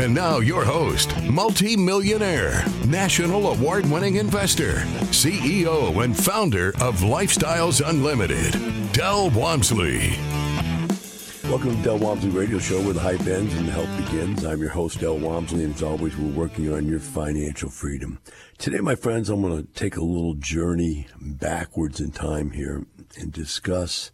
And now, your host, multi-millionaire, national award-winning investor, CEO and founder of Lifestyles Unlimited, Del Walmsley. Welcome to Del Walmsley Radio Show where the hype ends and the help begins. I'm your host, Del Walmsley, and as always, we're working on your financial freedom. Today, my friends, I'm going to take a little journey backwards in time here and discuss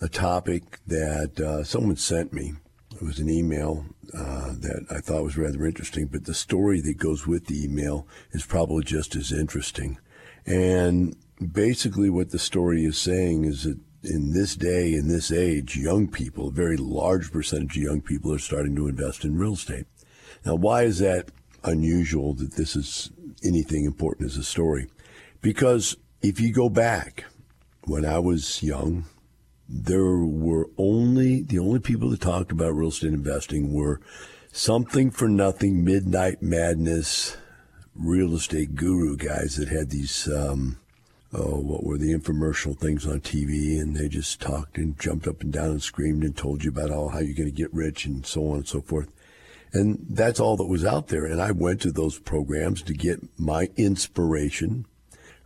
a topic that uh, someone sent me. It was an email uh, that I thought was rather interesting, but the story that goes with the email is probably just as interesting. And basically, what the story is saying is that in this day, in this age, young people, a very large percentage of young people are starting to invest in real estate. Now, why is that unusual that this is anything important as a story? Because if you go back, when I was young, there were only the only people that talked about real estate investing were something for nothing midnight madness real estate guru guys that had these um, oh what were the infomercial things on TV and they just talked and jumped up and down and screamed and told you about all how you're going to get rich and so on and so forth. And that's all that was out there. And I went to those programs to get my inspiration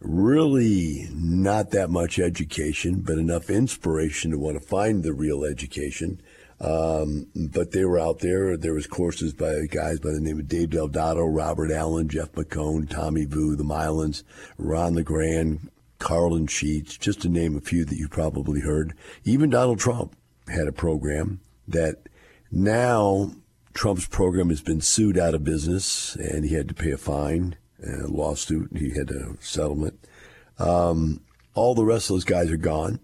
really not that much education, but enough inspiration to want to find the real education. Um, but they were out there. There was courses by guys by the name of Dave Del Dotto, Robert Allen, Jeff McCone, Tommy Vu, the Mylans, Ron LeGrand, Carleton Sheets, just to name a few that you probably heard. Even Donald Trump had a program that now Trump's program has been sued out of business and he had to pay a fine a lawsuit. He had a settlement. Um, all the rest of those guys are gone.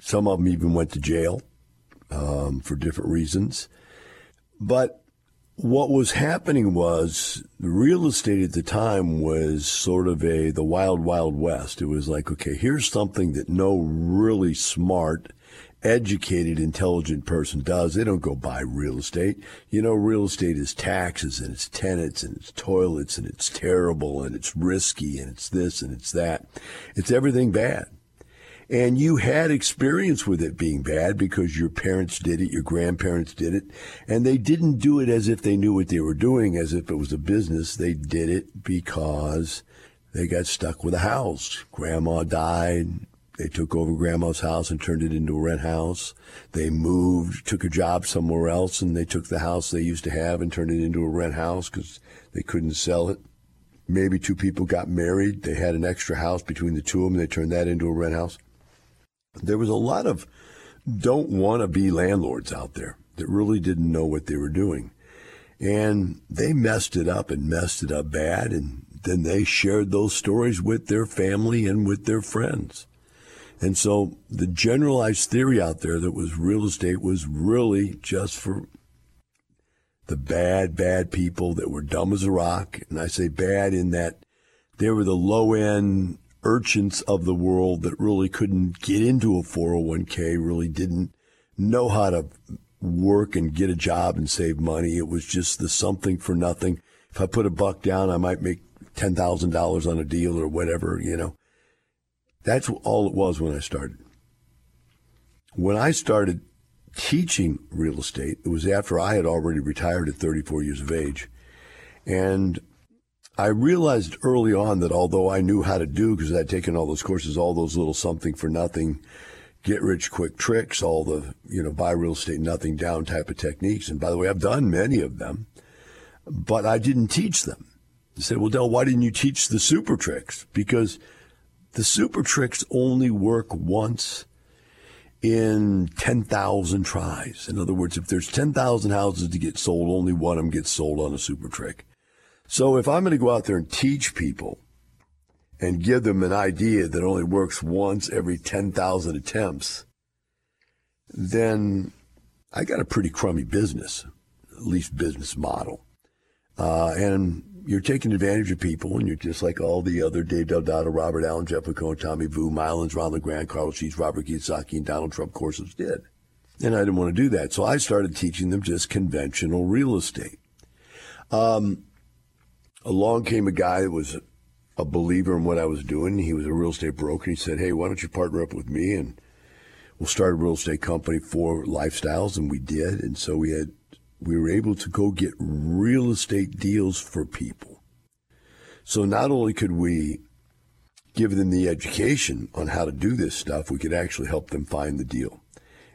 Some of them even went to jail um, for different reasons. But what was happening was the real estate at the time was sort of a the wild wild west. It was like, okay, here's something that no really smart educated, intelligent person does. They don't go buy real estate. You know, real estate is taxes and it's tenants and it's toilets and it's terrible and it's risky and it's this and it's that. It's everything bad. And you had experience with it being bad because your parents did it, your grandparents did it, and they didn't do it as if they knew what they were doing, as if it was a business. They did it because they got stuck with a house. Grandma died, they took over grandma's house and turned it into a rent house. They moved, took a job somewhere else, and they took the house they used to have and turned it into a rent house because they couldn't sell it. Maybe two people got married. They had an extra house between the two of them. And they turned that into a rent house. There was a lot of don't want to be landlords out there that really didn't know what they were doing. And they messed it up and messed it up bad. And then they shared those stories with their family and with their friends. And so the generalized theory out there that was real estate was really just for the bad, bad people that were dumb as a rock. And I say bad in that they were the low end urchins of the world that really couldn't get into a 401k, really didn't know how to work and get a job and save money. It was just the something for nothing. If I put a buck down, I might make $10,000 on a deal or whatever, you know. That's all it was when I started. When I started teaching real estate, it was after I had already retired at 34 years of age. And I realized early on that although I knew how to do, because I'd taken all those courses, all those little something for nothing, get rich quick tricks, all the, you know, buy real estate nothing down type of techniques. And by the way, I've done many of them, but I didn't teach them. I said, well, Del, why didn't you teach the super tricks? Because the super tricks only work once in 10,000 tries. In other words, if there's 10,000 houses to get sold, only one of them gets sold on a super trick. So if I'm going to go out there and teach people and give them an idea that only works once every 10,000 attempts, then I got a pretty crummy business, at least business model. Uh, and you're taking advantage of people, and you're just like all the other Dave Del Robert Allen, Jeff McCone, Tommy Vu, Mylands, Ron LeGrand, Carleton Sheets, Robert Kiyosaki, and Donald Trump courses did. And I didn't want to do that. So I started teaching them just conventional real estate. Um, along came a guy that was a believer in what I was doing. He was a real estate broker. He said, Hey, why don't you partner up with me and we'll start a real estate company for lifestyles? And we did. And so we had, we were able to go get real estate deals for people. So not only could we give them the education on how to do this stuff, we could actually help them find the deal.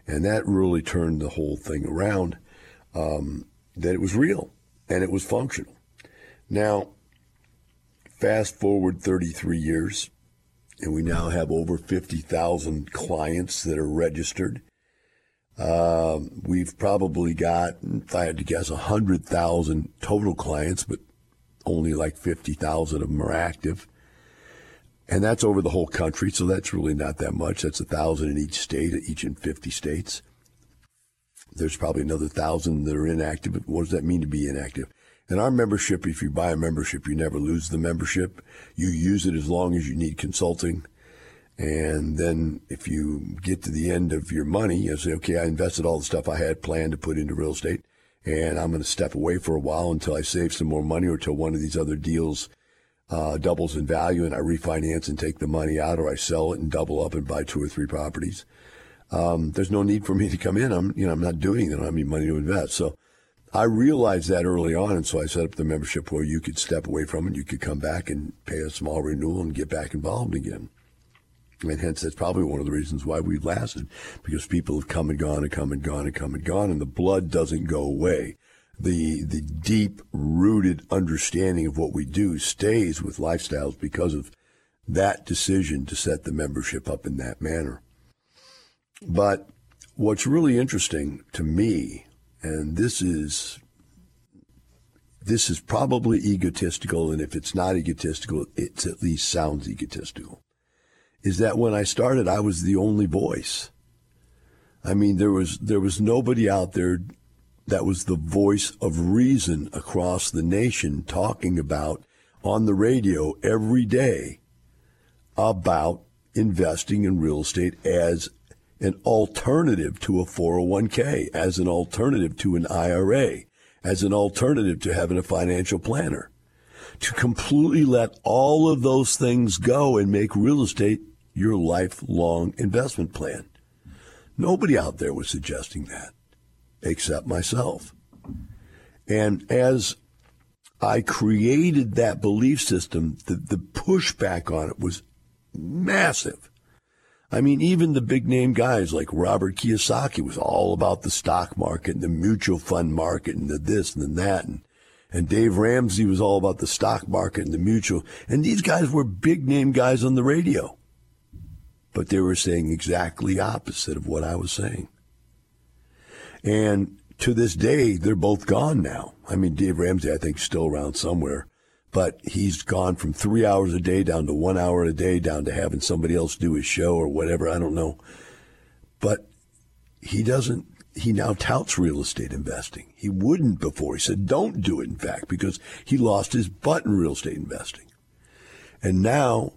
And that really turned the whole thing around um, that it was real and it was functional. Now, fast forward 33 years, and we now have over 50,000 clients that are registered. Uh, we've probably got, if I had to guess, 100,000 total clients, but only like 50,000 of them are active. And that's over the whole country, so that's really not that much. That's a thousand in each state, each in 50 states. There's probably another thousand that are inactive. What does that mean to be inactive? In our membership, if you buy a membership, you never lose the membership. You use it as long as you need consulting. And then if you get to the end of your money, you say, okay, I invested all the stuff I had planned to put into real estate and I'm going to step away for a while until I save some more money or till one of these other deals uh, doubles in value and I refinance and take the money out or I sell it and double up and buy two or three properties. Um, there's no need for me to come in. I'm, you know, I'm not doing it. I don't have any money to invest. So I realized that early on. And so I set up the membership where you could step away from it. You could come back and pay a small renewal and get back involved again. And hence, that's probably one of the reasons why we've lasted because people have come and gone and come and gone and come and gone and the blood doesn't go away the the deep rooted understanding of what we do stays with lifestyles because of that decision to set the membership up in that manner. But what's really interesting to me, and this is this is probably egotistical, and if it's not egotistical, it at least sounds egotistical, is that when I started, I was the only voice. I mean, there was there was nobody out there that was the voice of reason across the nation talking about on the radio every day about investing in real estate as an alternative to a 401k, as an alternative to an IRA, as an alternative to having a financial planner. To completely let all of those things go and make real estate your lifelong investment plan. Nobody out there was suggesting that except myself. And as I created that belief system, the, the pushback on it was massive. I mean, even the big name guys like Robert Kiyosaki was all about the stock market and the mutual fund market and the this and the that. And, and Dave Ramsey was all about the stock market and the mutual. And these guys were big name guys on the radio. But they were saying exactly opposite of what I was saying. And to this day, they're both gone now. I mean, Dave Ramsey, I think, is still around somewhere, but he's gone from three hours a day down to one hour a day, down to having somebody else do his show or whatever. I don't know. But he doesn't, he now touts real estate investing. He wouldn't before. He said, don't do it, in fact, because he lost his butt in real estate investing. And now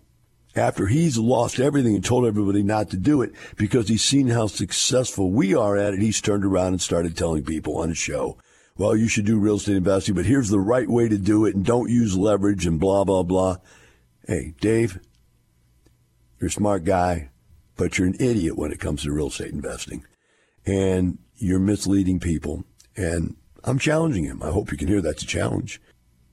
after he's lost everything and told everybody not to do it because he's seen how successful we are at it, he's turned around and started telling people on his show, well, you should do real estate investing, but here's the right way to do it and don't use leverage and blah, blah, blah. Hey, Dave, you're a smart guy, but you're an idiot when it comes to real estate investing. And you're misleading people. And I'm challenging him. I hope you can hear that's a challenge.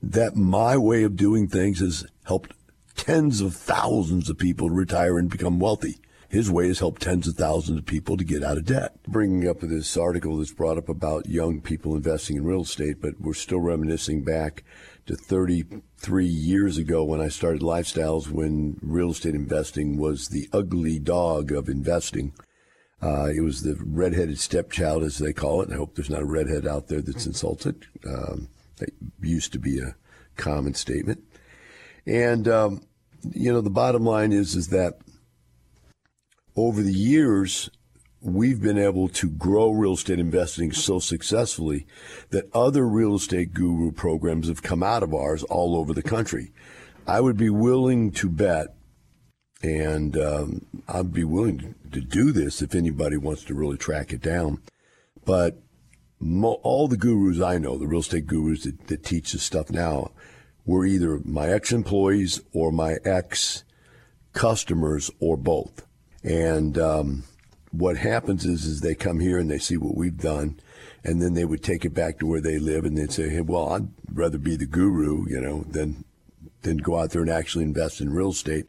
That my way of doing things has helped tens of thousands of people to retire and become wealthy. His way has helped tens of thousands of people to get out of debt. Bringing up this article that's brought up about young people investing in real estate, but we're still reminiscing back to 33 years ago when I started Lifestyles when real estate investing was the ugly dog of investing. Uh, it was the redheaded stepchild, as they call it. I hope there's not a redhead out there that's insulted. Um, that used to be a common statement. And um, you know, the bottom line is is that over the years, we've been able to grow real estate investing so successfully that other real estate guru programs have come out of ours all over the country. I would be willing to bet, and um, I'd be willing to do this if anybody wants to really track it down. But mo- all the gurus I know, the real estate gurus that, that teach this stuff now, were either my ex employees or my ex customers or both. And um, what happens is, is they come here and they see what we've done, and then they would take it back to where they live, and they'd say, "Hey, well, I'd rather be the guru, you know, than than go out there and actually invest in real estate."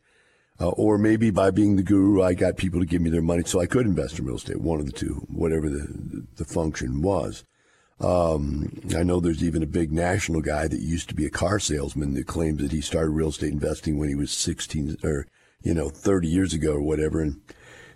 Uh, or maybe by being the guru, I got people to give me their money so I could invest in real estate. One of the two, whatever the the function was. Um, I know there's even a big national guy that used to be a car salesman that claims that he started real estate investing when he was 16 or you know 30 years ago or whatever, and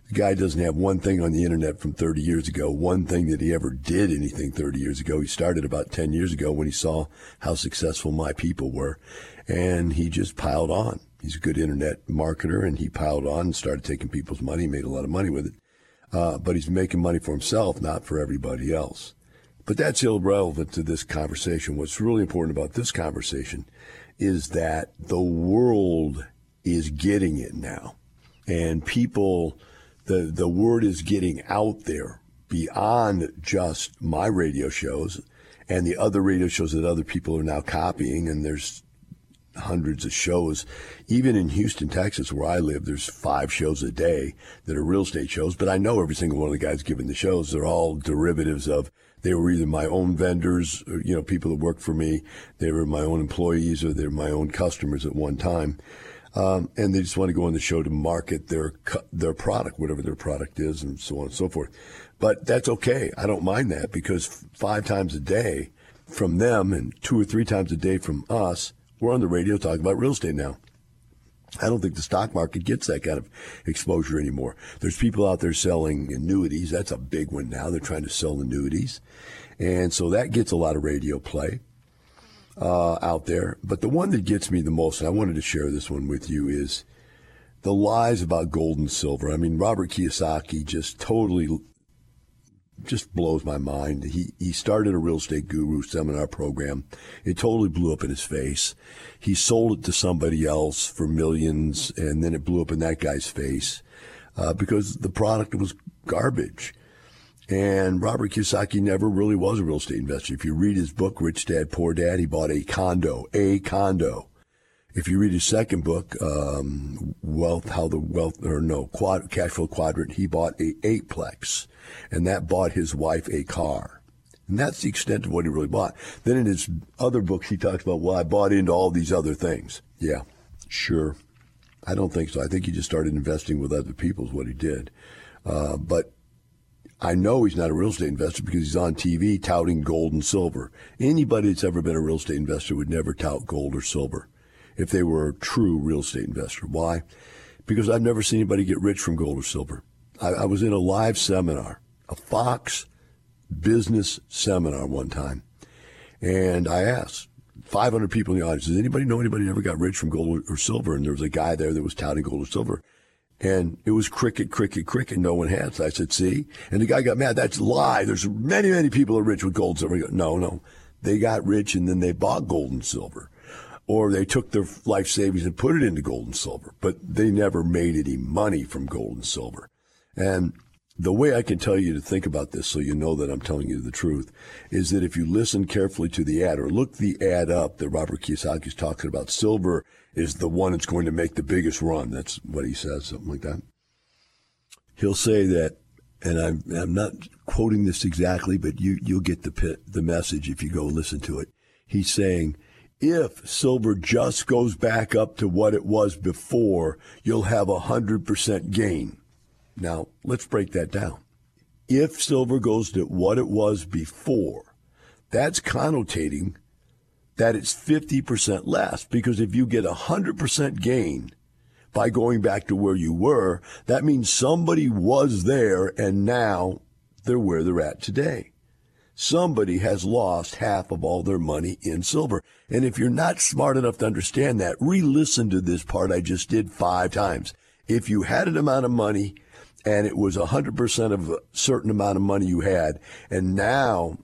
the guy doesn't have one thing on the internet from 30 years ago, one thing that he ever did anything 30 years ago. He started about 10 years ago when he saw how successful my people were, and he just piled on. He's a good internet marketer, and he piled on and started taking people's money, made a lot of money with it. Uh, but he's making money for himself, not for everybody else. But that's irrelevant to this conversation. What's really important about this conversation is that the world is getting it now. And people the the word is getting out there beyond just my radio shows and the other radio shows that other people are now copying and there's hundreds of shows even in Houston Texas where I live there's five shows a day that are real estate shows but I know every single one of the guys giving the shows they're all derivatives of they were either my own vendors or, you know people that worked for me they were my own employees or they're my own customers at one time um, and they just want to go on the show to market their their product, whatever their product is, and so on and so forth. But that's okay. I don't mind that because five times a day from them and two or three times a day from us, we're on the radio talking about real estate now. I don't think the stock market gets that kind of exposure anymore. There's people out there selling annuities. That's a big one now. They're trying to sell annuities. And so that gets a lot of radio play uh, out there. But the one that gets me the most, and I wanted to share this one with you, is the lies about gold and silver. I mean, Robert Kiyosaki just totally just blows my mind. He he started a real estate guru seminar program. It totally blew up in his face. He sold it to somebody else for millions, and then it blew up in that guy's face uh, because the product was garbage. And Robert Kiyosaki never really was a real estate investor. If you read his book, Rich Dad, Poor Dad, he bought a condo, a condo. If you read his second book, um, Wealth, How the Wealth, or no, quad, Cash Flow Quadrant, he bought a eightplex, and that bought his wife a car. And that's the extent of what he really bought. Then in his other books, he talks about, well, I bought into all these other things. Yeah, sure. I don't think so. I think he just started investing with other people is what he did. Uh, but I know he's not a real estate investor because he's on TV touting gold and silver. Anybody that's ever been a real estate investor would never tout gold or silver if they were a true real estate investor. Why? Because I've never seen anybody get rich from gold or silver. I, I was in a live seminar, a Fox business seminar one time, and I asked 500 people in the audience, does anybody know anybody ever got rich from gold or silver? And there was a guy there that was touting gold or silver. And it was cricket, cricket, cricket. No one had. I said, see? And the guy got mad. That's a lie. There's many, many people are rich with gold and silver. No, no. They got rich and then they bought gold and silver. Or they took their life savings and put it into gold and silver. But they never made any money from gold and silver. And the way I can tell you to think about this so you know that I'm telling you the truth is that if you listen carefully to the ad or look the ad up that Robert Kiyosaki is talking about, silver is the one that's going to make the biggest run. That's what he says, something like that. He'll say that, and I'm, I'm not quoting this exactly, but you, you'll get the, the message if you go listen to it. He's saying, if silver just goes back up to what it was before, you'll have a 100% gain. Now, let's break that down. If silver goes to what it was before, that's connotating that it's 50% less because if you get a 100% gain by going back to where you were, that means somebody was there and now they're where they're at today. Somebody has lost half of all their money in silver. And if you're not smart enough to understand that, re-listen to this part I just did five times. If you had an amount of money and it was 100% of a certain amount of money you had. And now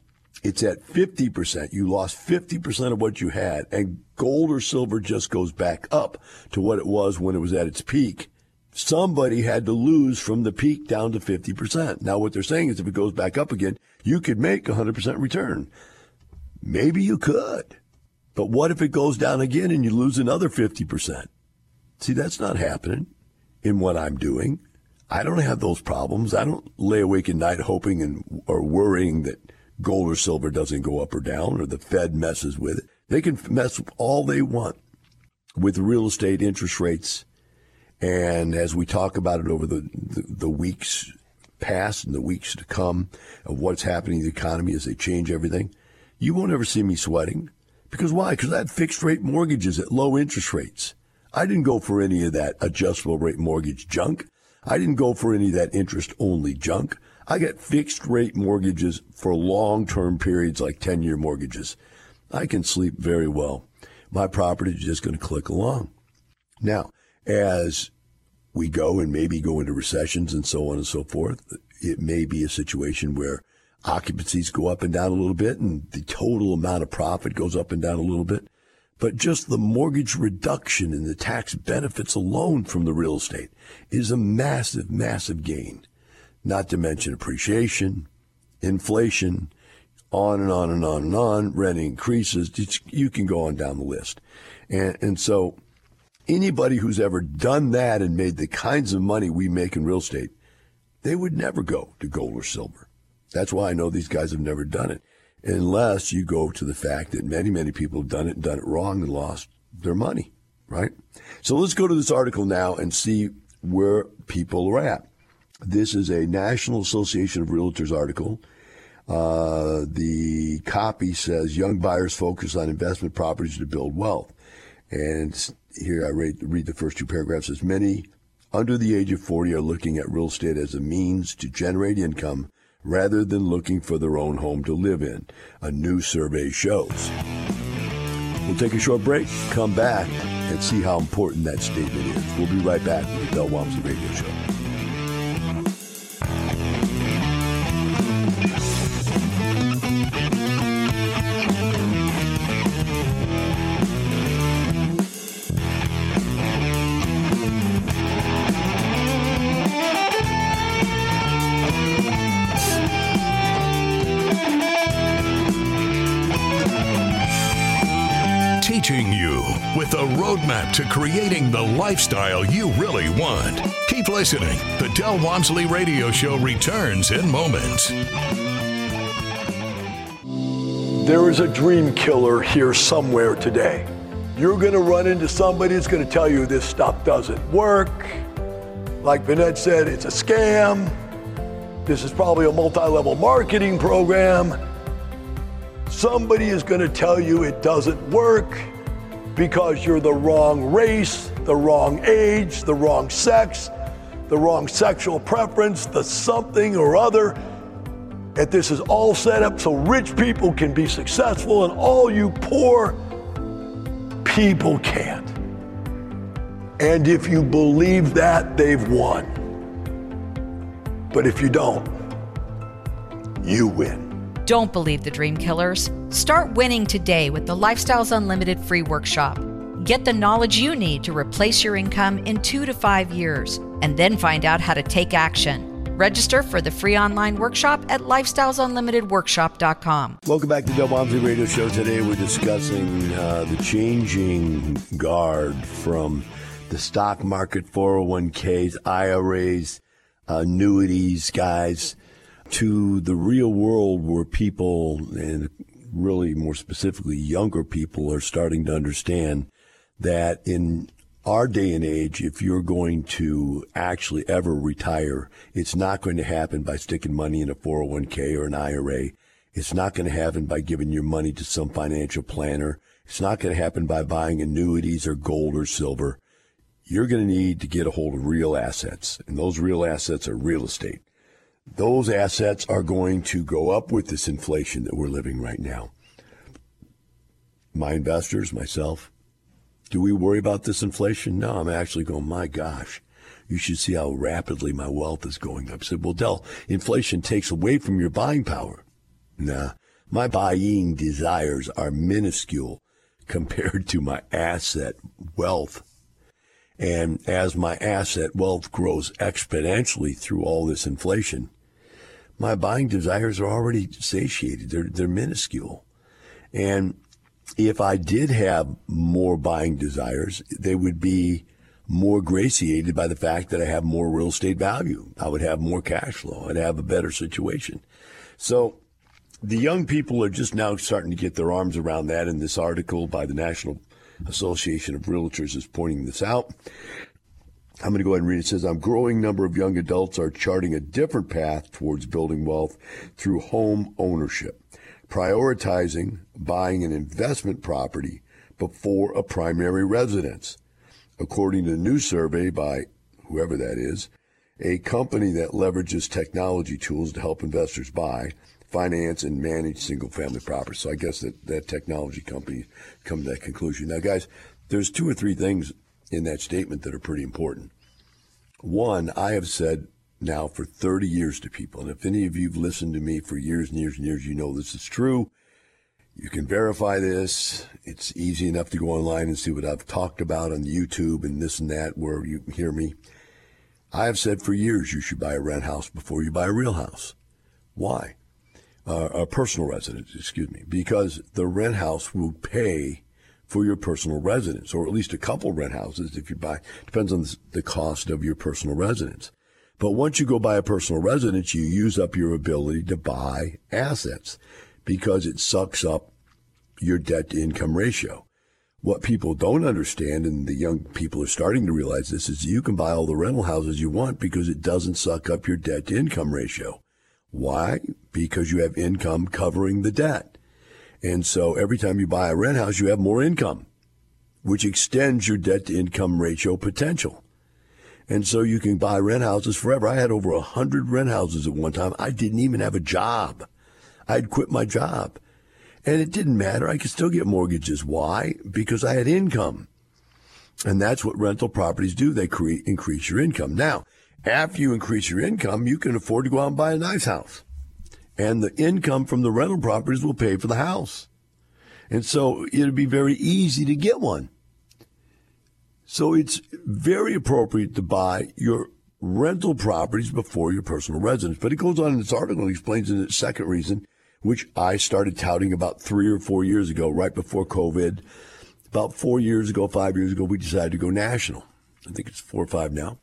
it's at 50%. You lost 50% of what you had. And gold or silver just goes back up to what it was when it was at its peak. Somebody had to lose from the peak down to 50%. Now, what they're saying is if it goes back up again, you could make 100% return. Maybe you could. But what if it goes down again and you lose another 50%? See, that's not happening in what I'm doing. I don't have those problems. I don't lay awake at night hoping and or worrying that gold or silver doesn't go up or down or the Fed messes with it. They can mess all they want with real estate interest rates. And as we talk about it over the, the, the weeks past and the weeks to come of what's happening in the economy as they change everything, you won't ever see me sweating. Because why? Because I had fixed rate mortgages at low interest rates. I didn't go for any of that adjustable rate mortgage junk. I didn't go for any of that interest only junk. I got fixed rate mortgages for long term periods like 10 year mortgages. I can sleep very well. My property is just going to click along. Now, as we go and maybe go into recessions and so on and so forth, it may be a situation where occupancies go up and down a little bit and the total amount of profit goes up and down a little bit. But just the mortgage reduction and the tax benefits alone from the real estate is a massive, massive gain. Not to mention appreciation, inflation, on and on and on and on. Rent increases. You can go on down the list. And, and so anybody who's ever done that and made the kinds of money we make in real estate, they would never go to gold or silver. That's why I know these guys have never done it, unless you go to the fact that many, many people have done it and done it wrong and lost their money, right? So let's go to this article now and see where people are at. This is a National Association of Realtors article. Uh, the copy says young buyers focus on investment properties to build wealth. And here I read, read the first two paragraphs. As many under the age of 40 are looking at real estate as a means to generate income rather than looking for their own home to live in, a new survey shows. We'll take a short break, come back, and see how important that statement is. We'll be right back with the Del Walmsley Radio Show. To creating the lifestyle you really want. Keep listening. The Del Walmsley Radio Show returns in moments. There is a dream killer here somewhere today. You're going to run into somebody that's going to tell you this stuff doesn't work. Like Vinette said, it's a scam. This is probably a multi level marketing program. Somebody is going to tell you it doesn't work because you're the wrong race, the wrong age, the wrong sex, the wrong sexual preference, the something or other. And this is all set up so rich people can be successful and all you poor people can't. And if you believe that, they've won. But if you don't, you win. Don't believe the dream killers. Start winning today with the Lifestyles Unlimited free workshop. Get the knowledge you need to replace your income in two to five years, and then find out how to take action. Register for the free online workshop at lifestylesunlimitedworkshop.com. Welcome back to the Walmsley Radio Show. Today we're discussing uh, the changing guard from the stock market, 401ks, IRAs, annuities, guys to the real world where people, and really more specifically younger people, are starting to understand that in our day and age, if you're going to actually ever retire, it's not going to happen by sticking money in a 401k or an IRA. It's not going to happen by giving your money to some financial planner. It's not going to happen by buying annuities or gold or silver. You're going to need to get a hold of real assets, and those real assets are real estate those assets are going to go up with this inflation that we're living right now. My investors, myself, do we worry about this inflation? No, I'm actually going, my gosh, You should see how rapidly my wealth is going up. I said, well, Del, inflation takes away from your buying power. Nah, my buying desires are minuscule compared to my asset wealth. And as my asset wealth grows exponentially through all this inflation, my buying desires are already satiated. They're, they're minuscule. And if I did have more buying desires, they would be more gratiated by the fact that I have more real estate value. I would have more cash flow. I'd have a better situation. So the young people are just now starting to get their arms around that. in this article by the National Association of Realtors is pointing this out. I'm going to go ahead and read it. It says, a growing number of young adults are charting a different path towards building wealth through home ownership, prioritizing buying an investment property before a primary residence. According to a new survey by whoever that is, a company that leverages technology tools to help investors buy, finance, and manage single family properties. So I guess that, that technology company come to that conclusion. Now, guys, there's two or three things in that statement that are pretty important. One, I have said now for 30 years to people, and if any of you have listened to me for years and years and years, you know this is true. You can verify this. It's easy enough to go online and see what I've talked about on YouTube and this and that, where you hear me. I have said for years you should buy a rent house before you buy a real house. Why? Uh, a personal residence, excuse me, because the rent house will pay for your personal residence, or at least a couple rent houses if you buy. Depends on the cost of your personal residence. But once you go buy a personal residence, you use up your ability to buy assets because it sucks up your debt to income ratio. What people don't understand, and the young people are starting to realize this, is you can buy all the rental houses you want because it doesn't suck up your debt to income ratio. Why? Because you have income covering the debt. And so every time you buy a rent house, you have more income, which extends your debt to income ratio potential. And so you can buy rent houses forever. I had over a hundred rent houses at one time. I didn't even have a job. I'd quit my job and it didn't matter. I could still get mortgages. Why? Because I had income. And that's what rental properties do. They create, increase your income. Now, after you increase your income, you can afford to go out and buy a nice house and the income from the rental properties will pay for the house. And so it'd be very easy to get one. So it's very appropriate to buy your rental properties before your personal residence. But it goes on in this article and explains in its second reason, which I started touting about three or four years ago, right before COVID. About four years ago, five years ago, we decided to go national. I think it's four or five now.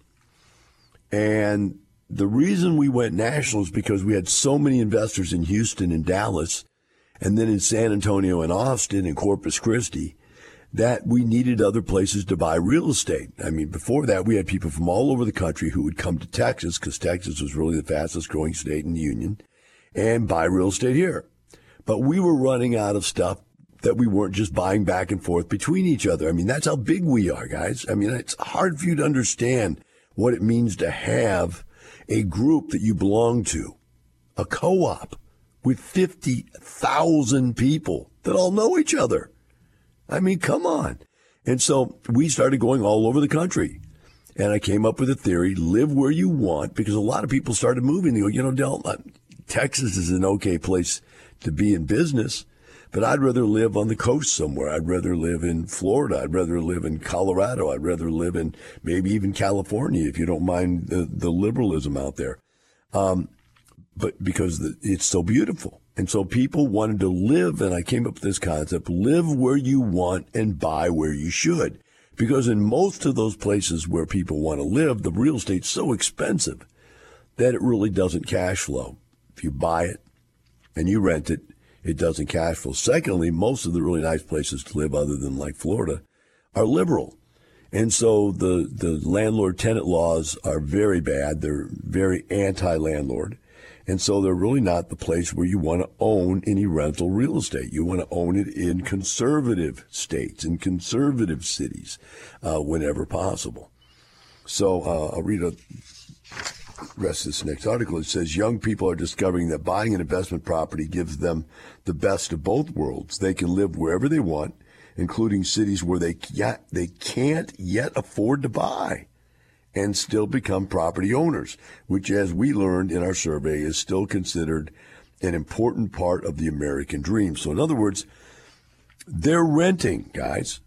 And the reason we went national is because we had so many investors in Houston and Dallas, and then in San Antonio and Austin and Corpus Christi, that we needed other places to buy real estate. I mean, before that, we had people from all over the country who would come to Texas because Texas was really the fastest growing state in the union and buy real estate here. But we were running out of stuff that we weren't just buying back and forth between each other. I mean, that's how big we are, guys. I mean, it's hard for you to understand what it means to have a group that you belong to, a co-op with 50,000 people that all know each other. I mean, come on. And so we started going all over the country. And I came up with a theory, live where you want, because a lot of people started moving. They go, you know, Del, uh, Texas is an okay place to be in business, but I'd rather live on the coast somewhere. I'd rather live in Florida. I'd rather live in Colorado. I'd rather live in maybe even California if you don't mind the, the liberalism out there. Um, but because the, it's so beautiful. And so people wanted to live, and I came up with this concept live where you want and buy where you should. Because in most of those places where people want to live, the real estate's so expensive that it really doesn't cash flow. If you buy it and you rent it, it doesn't cash flow. Secondly, most of the really nice places to live, other than like Florida, are liberal. And so the, the landlord tenant laws are very bad. They're very anti landlord. And so they're really not the place where you want to own any rental real estate. You want to own it in conservative states, in conservative cities, uh, whenever possible. So uh, I'll read a rest of this next article. It says young people are discovering that buying an investment property gives them the best of both worlds. They can live wherever they want, including cities where they yet, they can't yet afford to buy. and still become property owners, which, as we learned in our survey, is still considered an important part of the American dream. So, in other words, they're renting, guys.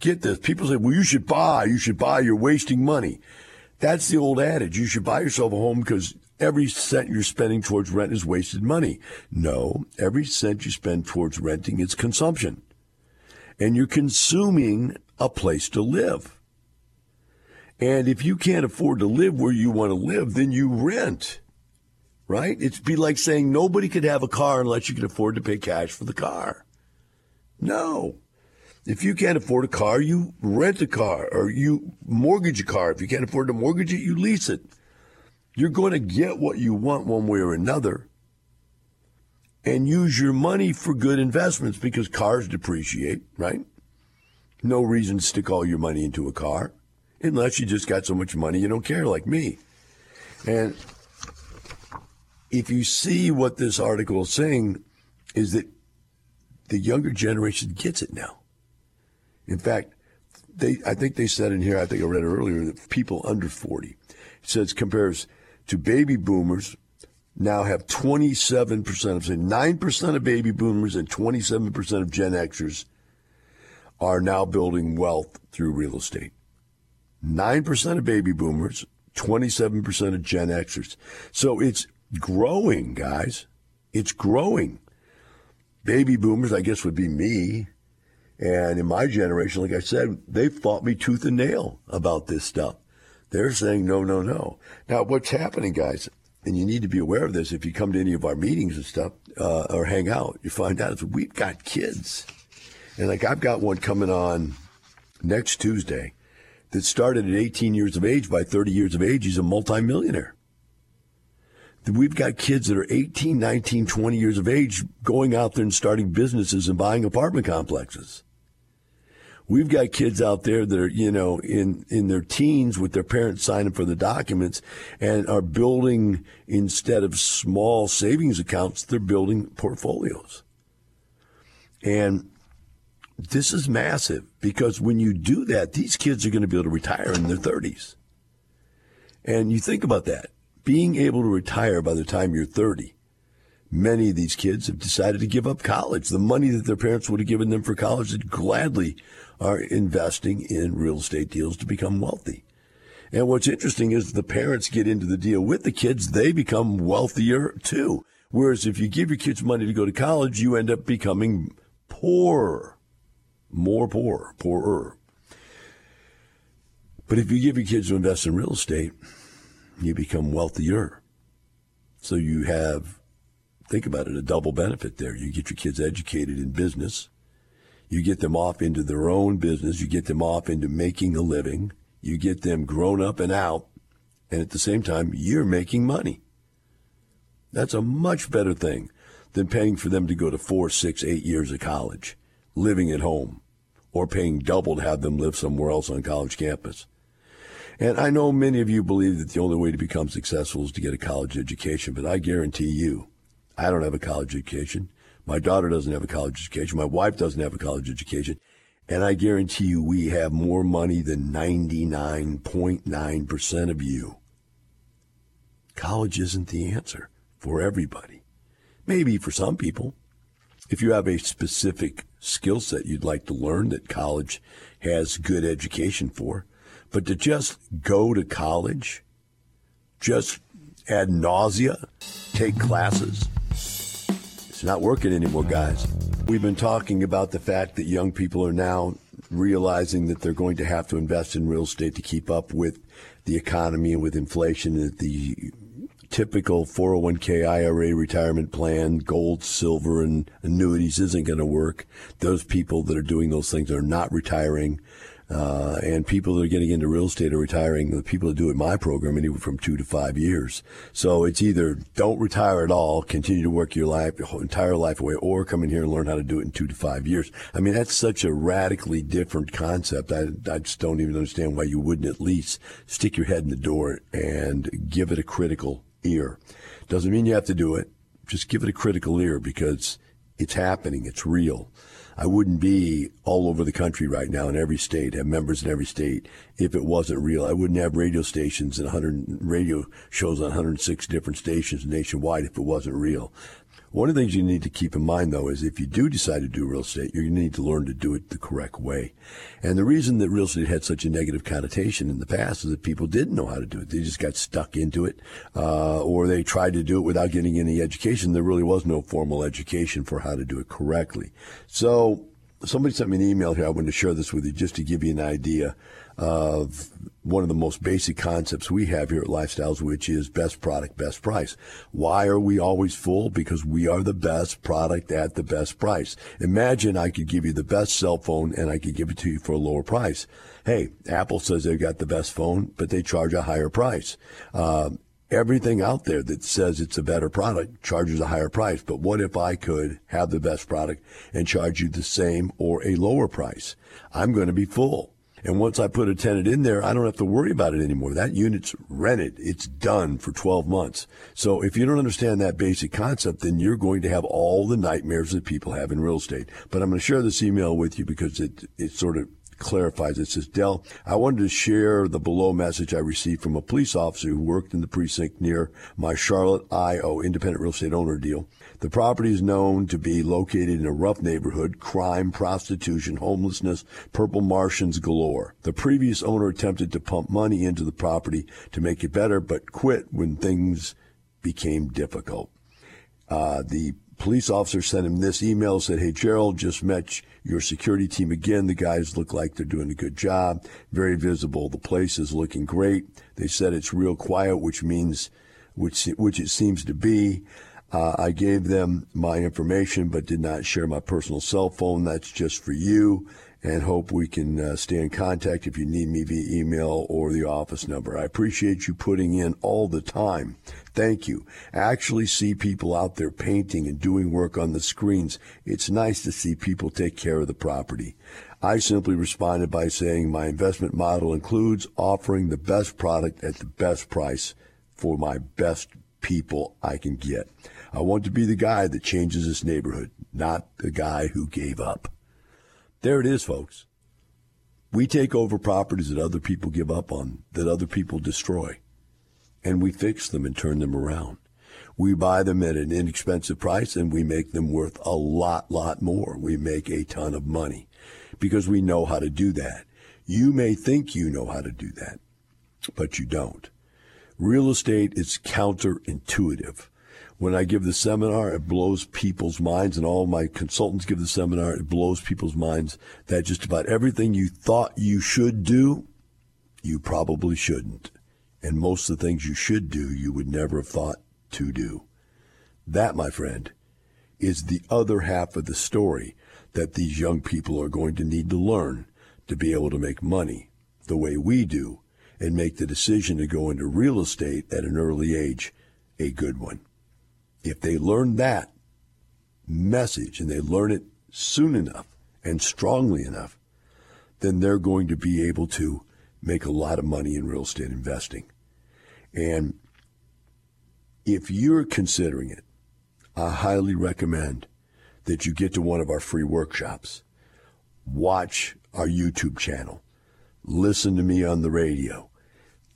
Get this. People say, well, you should buy. You should buy. You're wasting money. That's the old adage. You should buy yourself a home because every cent you're spending towards rent is wasted money. No, every cent you spend towards renting is consumption. And you're consuming a place to live. And if you can't afford to live where you want to live, then you rent. Right? It'd be like saying nobody could have a car unless you can afford to pay cash for the car. No. If you can't afford a car, you rent a car or you mortgage a car. If you can't afford to mortgage it, you lease it. You're going to get what you want one way or another and use your money for good investments because cars depreciate, right? No reason to stick all your money into a car unless you just got so much money you don't care, like me. And if you see what this article is saying, is that the younger generation gets it now. In fact, they I think they said in here, I think I read it earlier, that people under 40. It says compares to baby boomers now have 27% of, say, 9% of baby boomers and 27% of Gen Xers are now building wealth through real estate. 9% of baby boomers, 27% of Gen Xers. So it's growing, guys. It's growing. Baby boomers, I guess, would be me. And in my generation, like I said, they fought me tooth and nail about this stuff. They're saying no, no, no. Now, what's happening, guys, and you need to be aware of this if you come to any of our meetings and stuff uh, or hang out, you find out is we've got kids. And like I've got one coming on next Tuesday that started at 18 years of age. By 30 years of age, he's a multimillionaire. We've got kids that are 18, 19, 20 years of age going out there and starting businesses and buying apartment complexes. We've got kids out there that are, you know, in, in their teens with their parents signing for the documents and are building, instead of small savings accounts, they're building portfolios. And this is massive because when you do that, these kids are going to be able to retire in their 30s. And you think about that. Being able to retire by the time you're 30 many of these kids have decided to give up college. The money that their parents would have given them for college, they gladly are investing in real estate deals to become wealthy. And what's interesting is the parents get into the deal with the kids, they become wealthier too. Whereas if you give your kids money to go to college, you end up becoming poor, more poor, poorer. But if you give your kids to invest in real estate, you become wealthier. So you have, think about it, a double benefit there. You get your kids educated in business you get them off into their own business. You get them off into making a living. You get them grown up and out. And at the same time, you're making money. That's a much better thing than paying for them to go to four, six, eight years of college, living at home, or paying double to have them live somewhere else on college campus. And I know many of you believe that the only way to become successful is to get a college education, but I guarantee you, I don't have a college education. My daughter doesn't have a college education. My wife doesn't have a college education. And I guarantee you we have more money than 99.9% of you. College isn't the answer for everybody. Maybe for some people. If you have a specific skill set you'd like to learn that college has good education for, but to just go to college, just ad nausea, take classes, it's not working anymore, guys. We've been talking about the fact that young people are now realizing that they're going to have to invest in real estate to keep up with the economy and with inflation, that the typical 401k IRA retirement plan, gold, silver, and annuities isn't going to work. Those people that are doing those things are not retiring. Uh, and people that are getting into real estate are retiring. The people that do it in my program anywhere from two to five years. So it's either don't retire at all, continue to work your life, your entire life away, or come in here and learn how to do it in two to five years. I mean, that's such a radically different concept. I, I just don't even understand why you wouldn't at least stick your head in the door and give it a critical ear. Doesn't mean you have to do it. Just give it a critical ear because it's happening. It's real. I wouldn't be all over the country right now in every state, have members in every state if it wasn't real. I wouldn't have radio stations and 100 radio shows on 106 different stations nationwide if it wasn't real. One of the things you need to keep in mind, though, is if you do decide to do real estate, you're going to need to learn to do it the correct way. And the reason that real estate had such a negative connotation in the past is that people didn't know how to do it. They just got stuck into it, uh, or they tried to do it without getting any education. There really was no formal education for how to do it correctly. So somebody sent me an email here. I wanted to share this with you just to give you an idea of one of the most basic concepts we have here at Lifestyles, which is best product, best price. Why are we always full? Because we are the best product at the best price. Imagine I could give you the best cell phone and I could give it to you for a lower price. Hey, Apple says they've got the best phone, but they charge a higher price. Uh, everything out there that says it's a better product charges a higher price. But what if I could have the best product and charge you the same or a lower price? I'm going to be full. And once I put a tenant in there, I don't have to worry about it anymore. That unit's rented. It's done for 12 months. So if you don't understand that basic concept, then you're going to have all the nightmares that people have in real estate. But I'm going to share this email with you because it, it sort of clarifies. It says, Del, I wanted to share the below message I received from a police officer who worked in the precinct near my Charlotte IO independent real estate owner deal. The property is known to be located in a rough neighborhood, crime, prostitution, homelessness, purple Martians galore. The previous owner attempted to pump money into the property to make it better, but quit when things became difficult. Uh, the police officer sent him this email said, Hey, Gerald, just met your security team again. The guys look like they're doing a good job. Very visible. The place is looking great. They said it's real quiet, which means, which, which it seems to be. Uh, I gave them my information, but did not share my personal cell phone. That's just for you and hope we can uh, stay in contact if you need me via email or the office number. I appreciate you putting in all the time. Thank you. I actually see people out there painting and doing work on the screens. It's nice to see people take care of the property. I simply responded by saying my investment model includes offering the best product at the best price for my best people I can get. I want to be the guy that changes this neighborhood, not the guy who gave up. There it is, folks. We take over properties that other people give up on, that other people destroy, and we fix them and turn them around. We buy them at an inexpensive price and we make them worth a lot, lot more. We make a ton of money because we know how to do that. You may think you know how to do that, but you don't. Real estate is counterintuitive when I give the seminar, it blows people's minds, and all my consultants give the seminar, it blows people's minds that just about everything you thought you should do, you probably shouldn't. And most of the things you should do, you would never have thought to do. That, my friend, is the other half of the story that these young people are going to need to learn to be able to make money the way we do and make the decision to go into real estate at an early age a good one. If they learn that message and they learn it soon enough and strongly enough, then they're going to be able to make a lot of money in real estate investing. And if you're considering it, I highly recommend that you get to one of our free workshops. Watch our YouTube channel. Listen to me on the radio.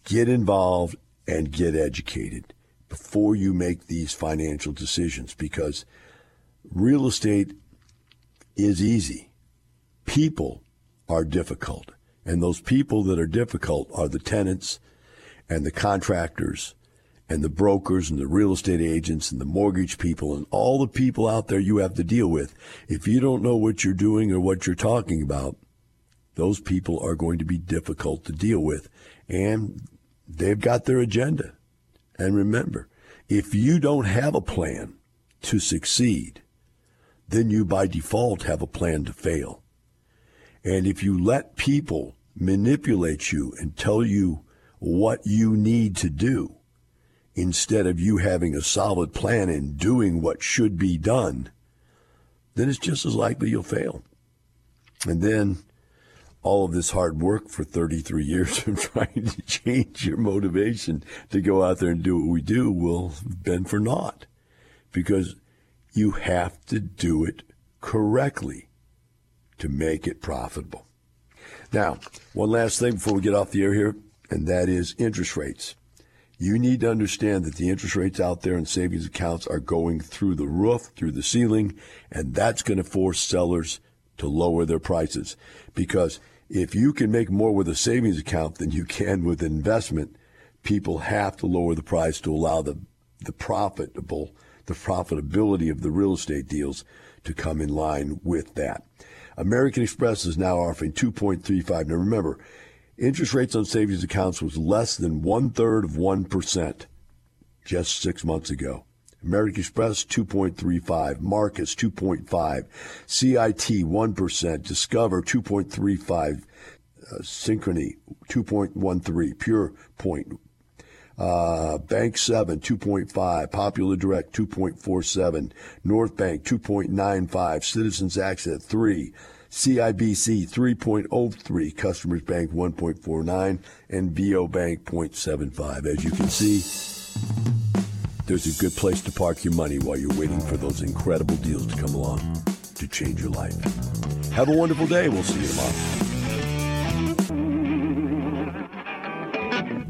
Get involved and get educated before you make these financial decisions because real estate is easy. People are difficult. And those people that are difficult are the tenants and the contractors and the brokers and the real estate agents and the mortgage people and all the people out there you have to deal with. If you don't know what you're doing or what you're talking about, those people are going to be difficult to deal with. And they've got their agenda. And remember, if you don't have a plan to succeed, then you by default have a plan to fail. And if you let people manipulate you and tell you what you need to do, instead of you having a solid plan and doing what should be done, then it's just as likely you'll fail. And then all of this hard work for 33 years of trying to change your motivation to go out there and do what we do will bend for naught because you have to do it correctly. to make it profitable. Now, one last thing before we get off the air here, and that is interest rates. You need to understand that the interest rates out there in savings accounts are going through the roof, through the ceiling, and that's going to force sellers to lower their prices. Because if you can make more with a savings account than you can with investment, people have to lower the price to allow the, the profitable, the profitability of the real estate deals to come in line with that. American Express is now offering 2.35. Now remember, interest rates on savings accounts was less than one third of 1% just six months ago. American Express 2.35, Marcus 2.5, CIT 1%, Discover 2.35, uh, Synchrony 2.13, Pure Point uh, Bank 7, 2.5. Popular Direct, 2.47. North Bank, 2.95. Citizens Access, 3. CIBC, 3.03. Customers Bank, 1.49. And VO Bank, 0.75. As you can see, there's a good place to park your money while you're waiting for those incredible deals to come along to change your life. Have a wonderful day. We'll see you tomorrow.